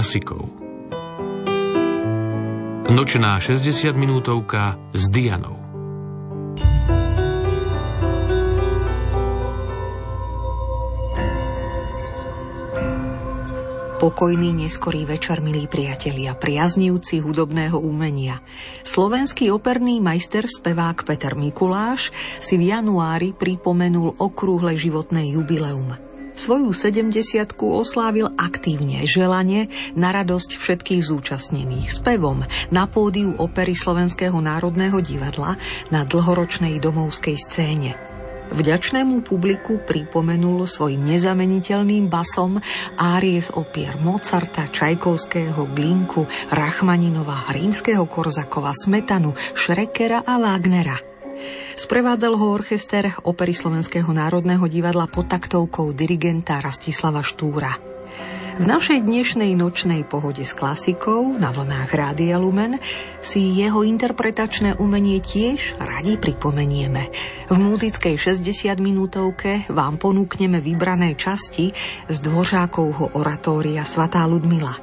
Klasikou Nočná 60 minútovka s Dianou Pokojný neskorý večer, milí priatelia, priaznivci hudobného umenia. Slovenský operný majster spevák Peter Mikuláš si v januári pripomenul okrúhle životné jubileum. Svoju 70 oslávil aktívne, želanie na radosť všetkých zúčastnených spevom na pódiu opery Slovenského národného divadla na dlhoročnej domovskej scéne. Vďačnému publiku pripomenul svojim nezameniteľným basom árie z opier Mozarta, Čajkovského, Glinku, Rachmaninova, Rímskeho Korzakova, Smetanu, Šrekera a Wagnera. Sprevádzal ho orchester opery Slovenského národného divadla pod taktovkou dirigenta Rastislava Štúra. V našej dnešnej nočnej pohode s klasikou na vlnách Rádia Lumen si jeho interpretačné umenie tiež radi pripomenieme. V muzickej 60 minútovke vám ponúkneme vybrané časti z Dvořákovho oratória Svatá Ludmila.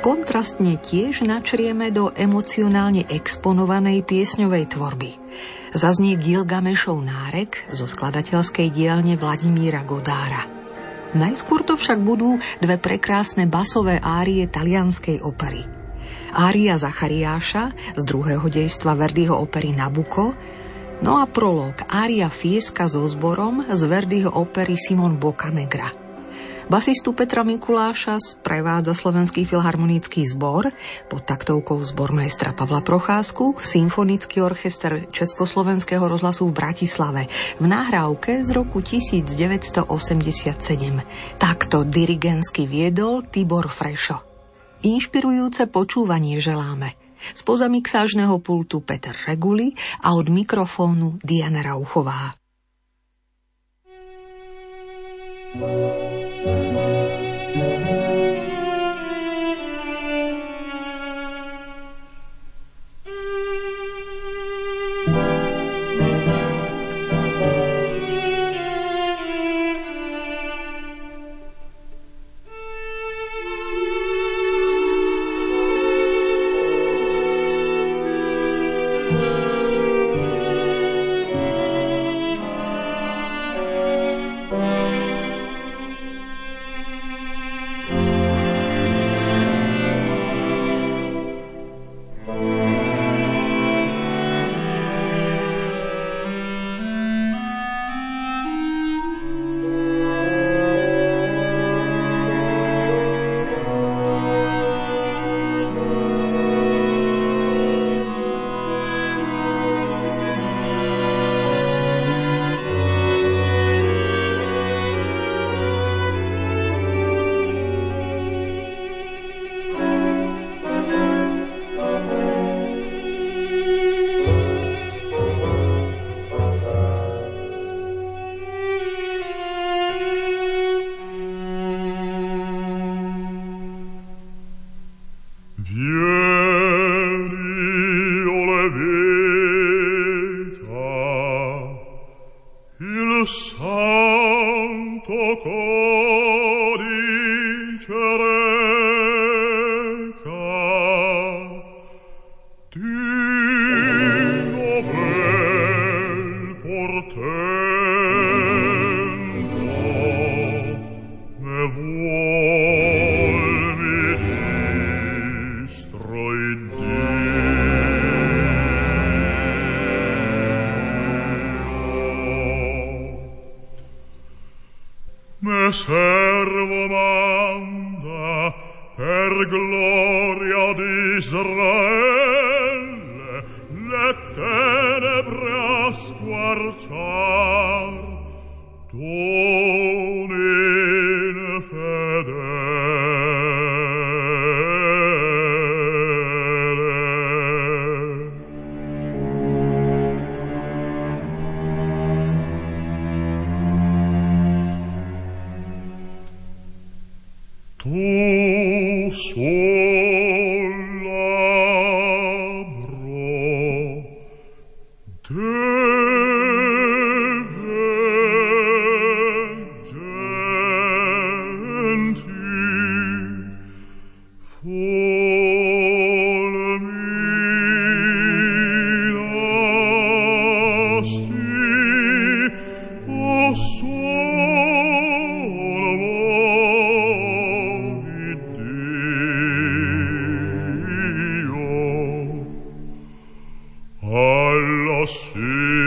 Kontrastne tiež načrieme do emocionálne exponovanej piesňovej tvorby. Zaznie Gilgamešov nárek zo skladateľskej dielne Vladimíra Godára. Najskôr to však budú dve prekrásne basové árie talianskej opery. Ária Zachariáša z druhého dejstva Verdiho opery Nabuko, no a prolog Ária Fieska so zborom z Verdiho opery Simon Boccanegra. Basistu Petra Mikuláša sprevádza Slovenský filharmonický zbor pod taktovkou zbormajstra Pavla Procházku, Symfonický orchester Československého rozhlasu v Bratislave v nahrávke z roku 1987. Takto dirigensky viedol Tibor Frešo. Inšpirujúce počúvanie želáme. Spoza mixážneho pultu Peter Reguli a od mikrofónu Diana Rauchová. thank you Two.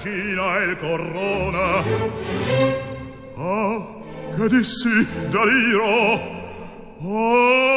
gira il corrona. Ah, che dissi, deliro! Ah!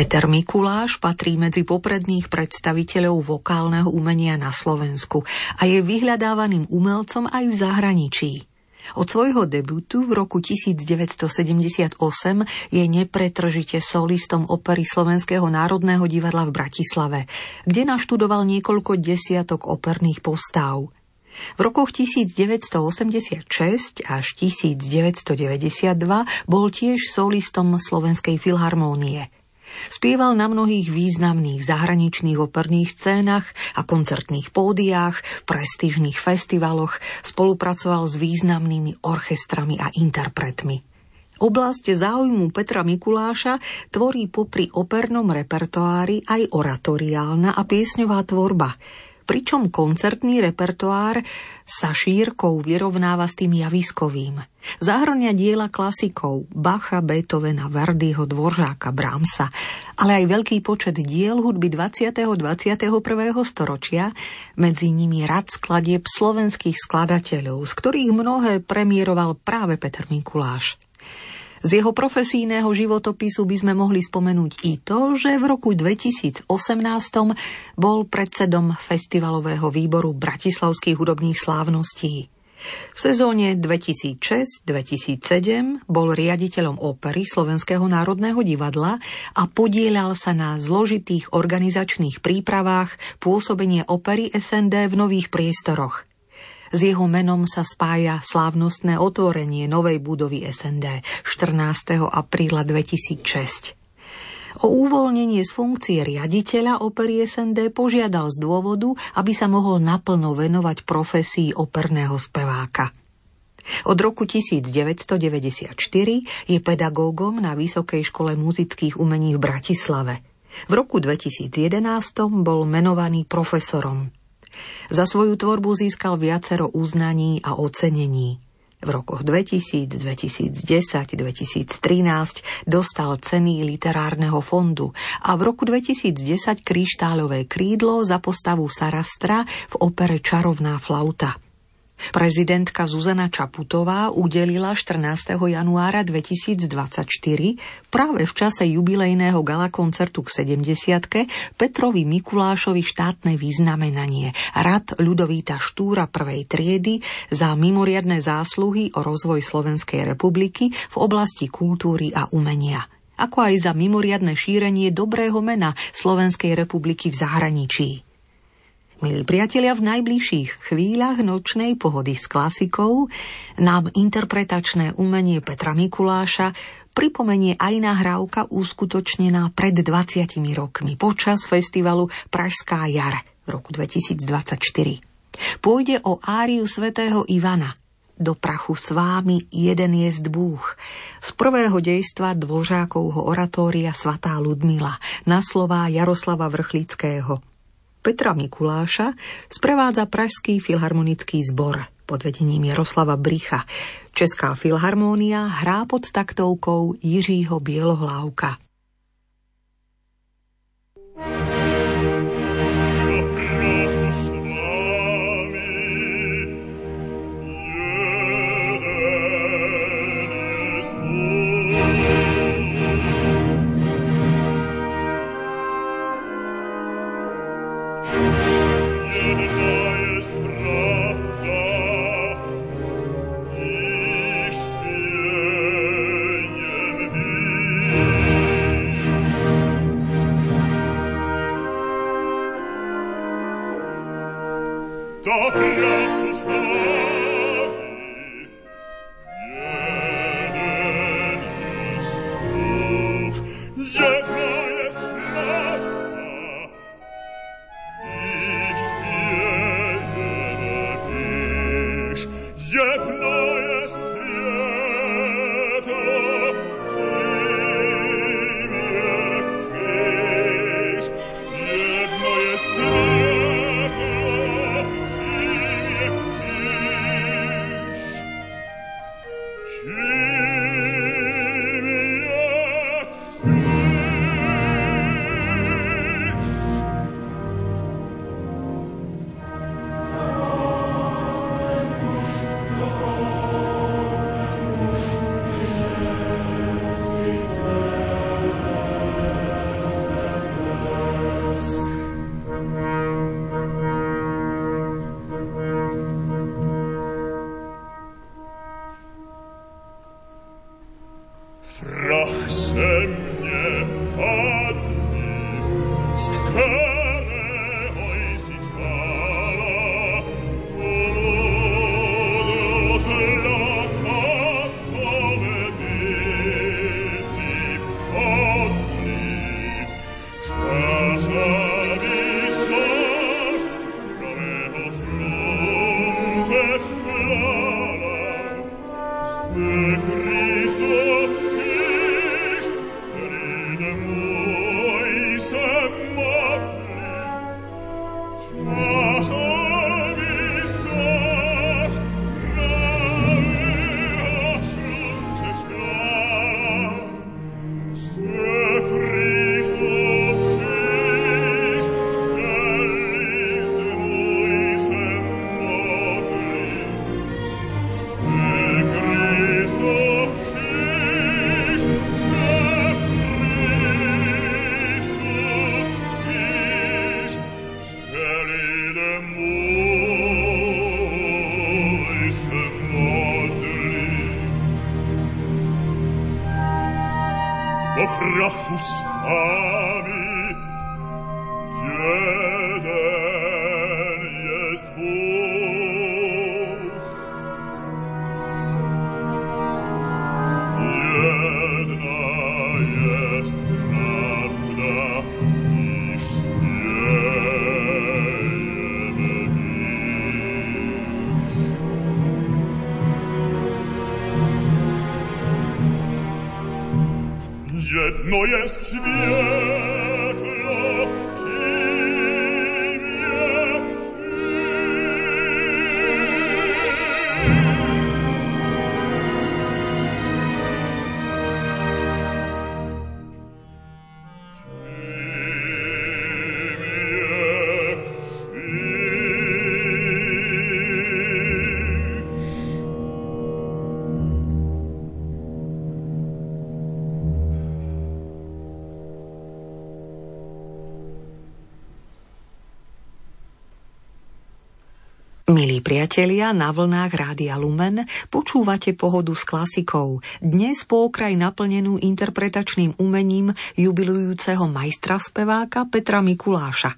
Peter Mikuláš patrí medzi popredných predstaviteľov vokálneho umenia na Slovensku a je vyhľadávaným umelcom aj v zahraničí. Od svojho debutu v roku 1978 je nepretržite solistom opery Slovenského národného divadla v Bratislave, kde naštudoval niekoľko desiatok operných postav. V rokoch 1986 až 1992 bol tiež solistom Slovenskej filharmónie – Spieval na mnohých významných zahraničných operných scénach a koncertných pódiách, prestížnych festivaloch, spolupracoval s významnými orchestrami a interpretmi. Oblasť záujmu Petra Mikuláša tvorí popri opernom repertoári aj oratoriálna a piesňová tvorba, pričom koncertný repertoár sa šírkou vyrovnáva s tým javiskovým. Zahrňa diela klasikov Bacha, Beethovena, Verdiho, Dvoržáka, Brahmsa, ale aj veľký počet diel hudby 20. 21. storočia, medzi nimi rad skladieb slovenských skladateľov, z ktorých mnohé premiéroval práve Peter Mikuláš. Z jeho profesijného životopisu by sme mohli spomenúť i to, že v roku 2018 bol predsedom festivalového výboru Bratislavských hudobných slávností. V sezóne 2006-2007 bol riaditeľom opery Slovenského národného divadla a podielal sa na zložitých organizačných prípravách pôsobenie opery SND v nových priestoroch. S jeho menom sa spája slávnostné otvorenie novej budovy SND 14. apríla 2006. O uvoľnenie z funkcie riaditeľa opery SND požiadal z dôvodu, aby sa mohol naplno venovať profesii operného speváka. Od roku 1994 je pedagógom na Vysokej škole muzických umení v Bratislave. V roku 2011 bol menovaný profesorom. Za svoju tvorbu získal viacero uznaní a ocenení. V rokoch 2000, 2010, 2013 dostal ceny literárneho fondu a v roku 2010 kryštálové krídlo za postavu Sarastra v opere Čarovná flauta. Prezidentka Zuzana Čaputová udelila 14. januára 2024 práve v čase jubilejného gala koncertu k 70 Petrovi Mikulášovi štátne významenanie Rad Ľudovíta Štúra prvej triedy za mimoriadne zásluhy o rozvoj Slovenskej republiky v oblasti kultúry a umenia ako aj za mimoriadne šírenie dobrého mena Slovenskej republiky v zahraničí. Milí priatelia, v najbližších chvíľach nočnej pohody s klasikou nám interpretačné umenie Petra Mikuláša pripomenie aj nahrávka uskutočnená pred 20 rokmi počas festivalu Pražská jar v roku 2024. Pôjde o áriu svätého Ivana, do prachu s vámi jeden jest Búh. Z prvého dejstva Dvořákovho oratória Svatá Ludmila na slová Jaroslava Vrchlického – Petra Mikuláša sprevádza Pražský filharmonický zbor pod vedením Jaroslava Bricha. Česká filharmónia hrá pod taktovkou Jiřího Bielohlávka. Milí priatelia, na vlnách Rádia Lumen počúvate pohodu s klasikou. Dnes po okraj naplnenú interpretačným umením jubilujúceho majstra speváka Petra Mikuláša.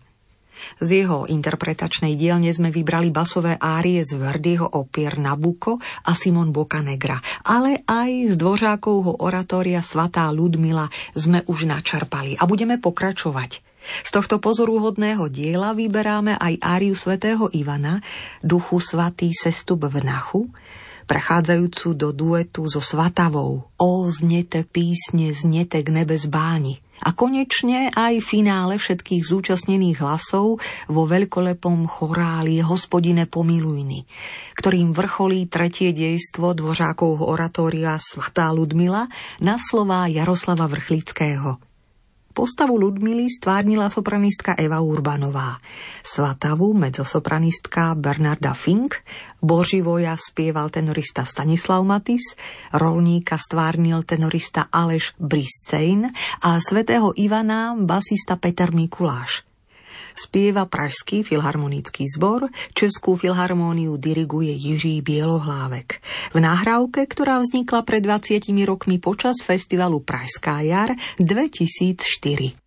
Z jeho interpretačnej dielne sme vybrali basové árie z Verdiho opier Nabuko a Simon Bocanegra, ale aj z Dvořákovho oratória Svatá Ludmila sme už načerpali a budeme pokračovať – z tohto pozorúhodného diela vyberáme aj áriu svätého Ivana, duchu svatý sestup v Nachu, prechádzajúcu do duetu so Svatavou O znete písne, znete k nebe z báni. A konečne aj finále všetkých zúčastnených hlasov vo veľkolepom choráli Hospodine pomilujny, ktorým vrcholí tretie dejstvo Dvořákovho oratória Svatá Ludmila na slová Jaroslava Vrchlického. Postavu Ludmily stvárnila sopranistka Eva Urbanová. Svatavu mezzosopranistka Bernarda Fink, Boživoja spieval tenorista Stanislav Matis, rolníka stvárnil tenorista Aleš Briscein a svetého Ivana basista Peter Mikuláš spieva Pražský filharmonický zbor, Českú filharmóniu diriguje Jiří Bielohlávek. V nahrávke, ktorá vznikla pred 20 rokmi počas festivalu Pražská jar 2004.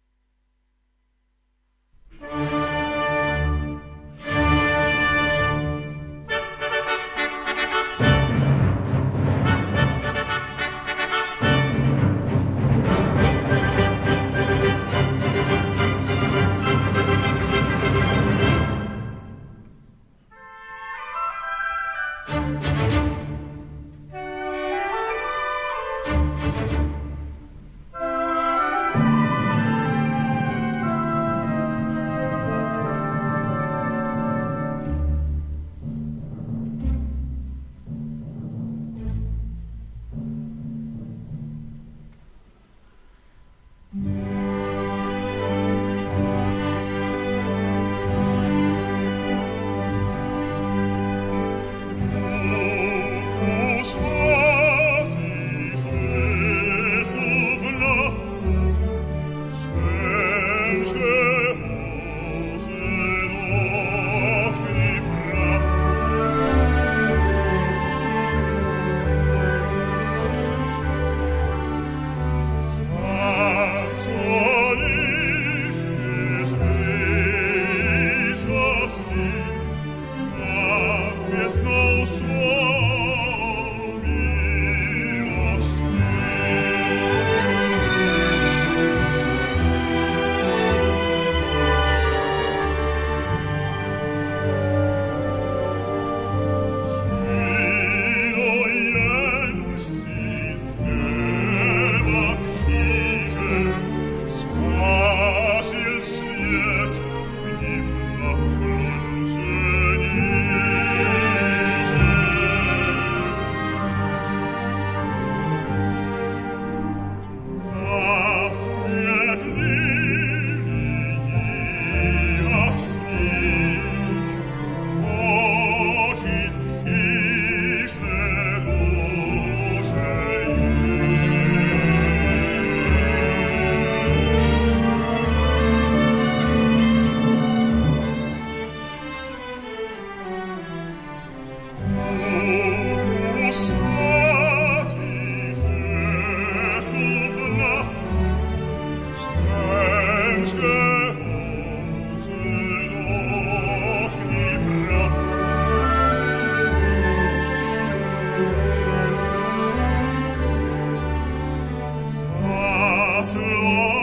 to all.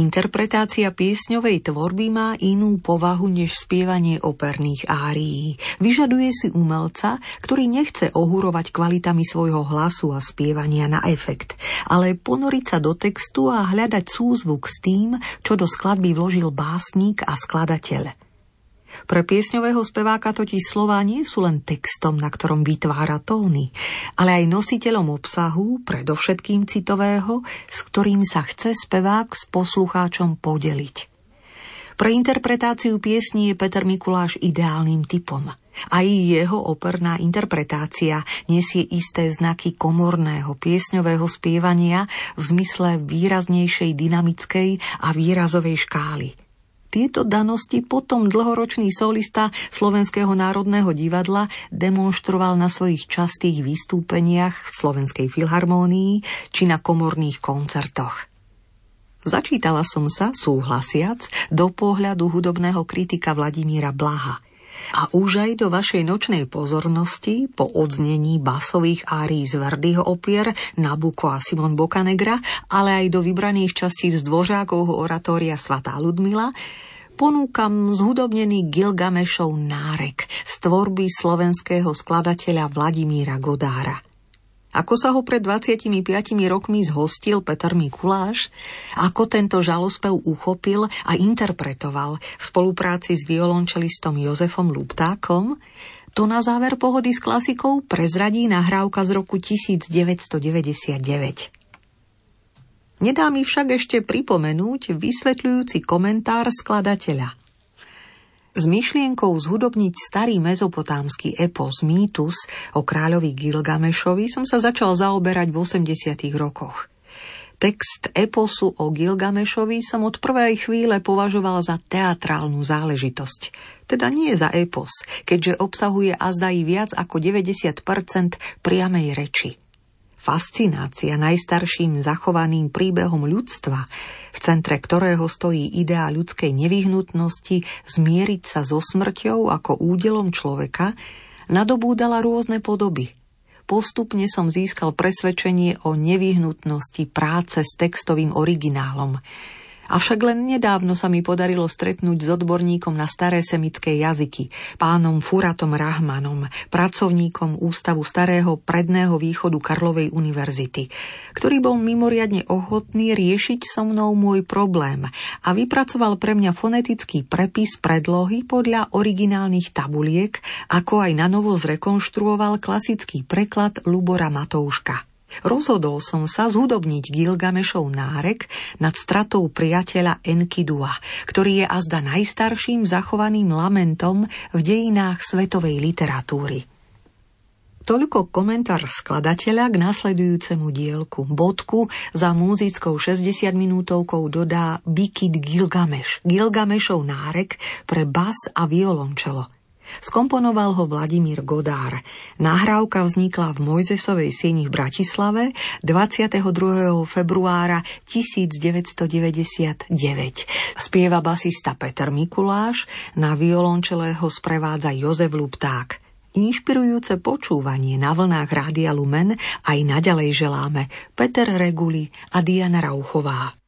Interpretácia piesňovej tvorby má inú povahu než spievanie operných árií. Vyžaduje si umelca, ktorý nechce ohurovať kvalitami svojho hlasu a spievania na efekt, ale ponoriť sa do textu a hľadať súzvuk s tým, čo do skladby vložil básnik a skladateľ. Pre piesňového speváka totiž slova nie sú len textom, na ktorom vytvára tóny, ale aj nositeľom obsahu, predovšetkým citového, s ktorým sa chce spevák s poslucháčom podeliť. Pre interpretáciu piesní je Peter Mikuláš ideálnym typom. Aj jeho operná interpretácia nesie isté znaky komorného piesňového spievania v zmysle výraznejšej dynamickej a výrazovej škály – tieto danosti potom dlhoročný solista Slovenského národného divadla demonstroval na svojich častých vystúpeniach v Slovenskej filharmónii či na komorných koncertoch. Začítala som sa, súhlasiac, do pohľadu hudobného kritika Vladimíra Blaha – a už aj do vašej nočnej pozornosti po odznení basových árií z Verdyho opier Nabuko a Simon Bocanegra, ale aj do vybraných častí z dvořákovho oratória Svatá Ludmila, ponúkam zhudobnený Gilgamešov nárek z tvorby slovenského skladateľa Vladimíra Godára. Ako sa ho pred 25 rokmi zhostil Peter Mikuláš, ako tento žalospev uchopil a interpretoval v spolupráci s violončelistom Jozefom Luptákom, to na záver pohody s klasikou prezradí nahrávka z roku 1999. Nedá mi však ešte pripomenúť vysvetľujúci komentár skladateľa – s myšlienkou zhudobniť starý mezopotámsky epos Mýtus o kráľovi Gilgamešovi som sa začal zaoberať v 80. rokoch. Text eposu o Gilgamešovi som od prvej chvíle považoval za teatrálnu záležitosť. Teda nie za epos, keďže obsahuje azda i viac ako 90% priamej reči fascinácia najstarším zachovaným príbehom ľudstva, v centre ktorého stojí idea ľudskej nevyhnutnosti zmieriť sa so smrťou ako údelom človeka, nadobúdala rôzne podoby. Postupne som získal presvedčenie o nevyhnutnosti práce s textovým originálom – Avšak len nedávno sa mi podarilo stretnúť s odborníkom na staré semické jazyky, pánom Furatom Rahmanom, pracovníkom Ústavu Starého predného východu Karlovej univerzity, ktorý bol mimoriadne ochotný riešiť so mnou môj problém a vypracoval pre mňa fonetický prepis predlohy podľa originálnych tabuliek, ako aj na novo zrekonštruoval klasický preklad Lubora Matouška. Rozhodol som sa zhudobniť Gilgamešov nárek nad stratou priateľa Enkidua, ktorý je azda najstarším zachovaným lamentom v dejinách svetovej literatúry. Toľko komentár skladateľa k následujúcemu dielku. Bodku za múzickou 60 minútovkou dodá Bikid Gilgameš, Gilgamešov nárek pre bas a violončelo – Skomponoval ho Vladimír Godár. Nahrávka vznikla v Mojzesovej sieni v Bratislave 22. februára 1999. Spieva basista Peter Mikuláš, na violončele ho sprevádza Jozef Lupták. Inšpirujúce počúvanie na vlnách Rádia Lumen aj naďalej želáme Peter Reguli a Diana Rauchová.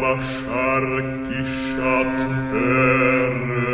ma sharki shat per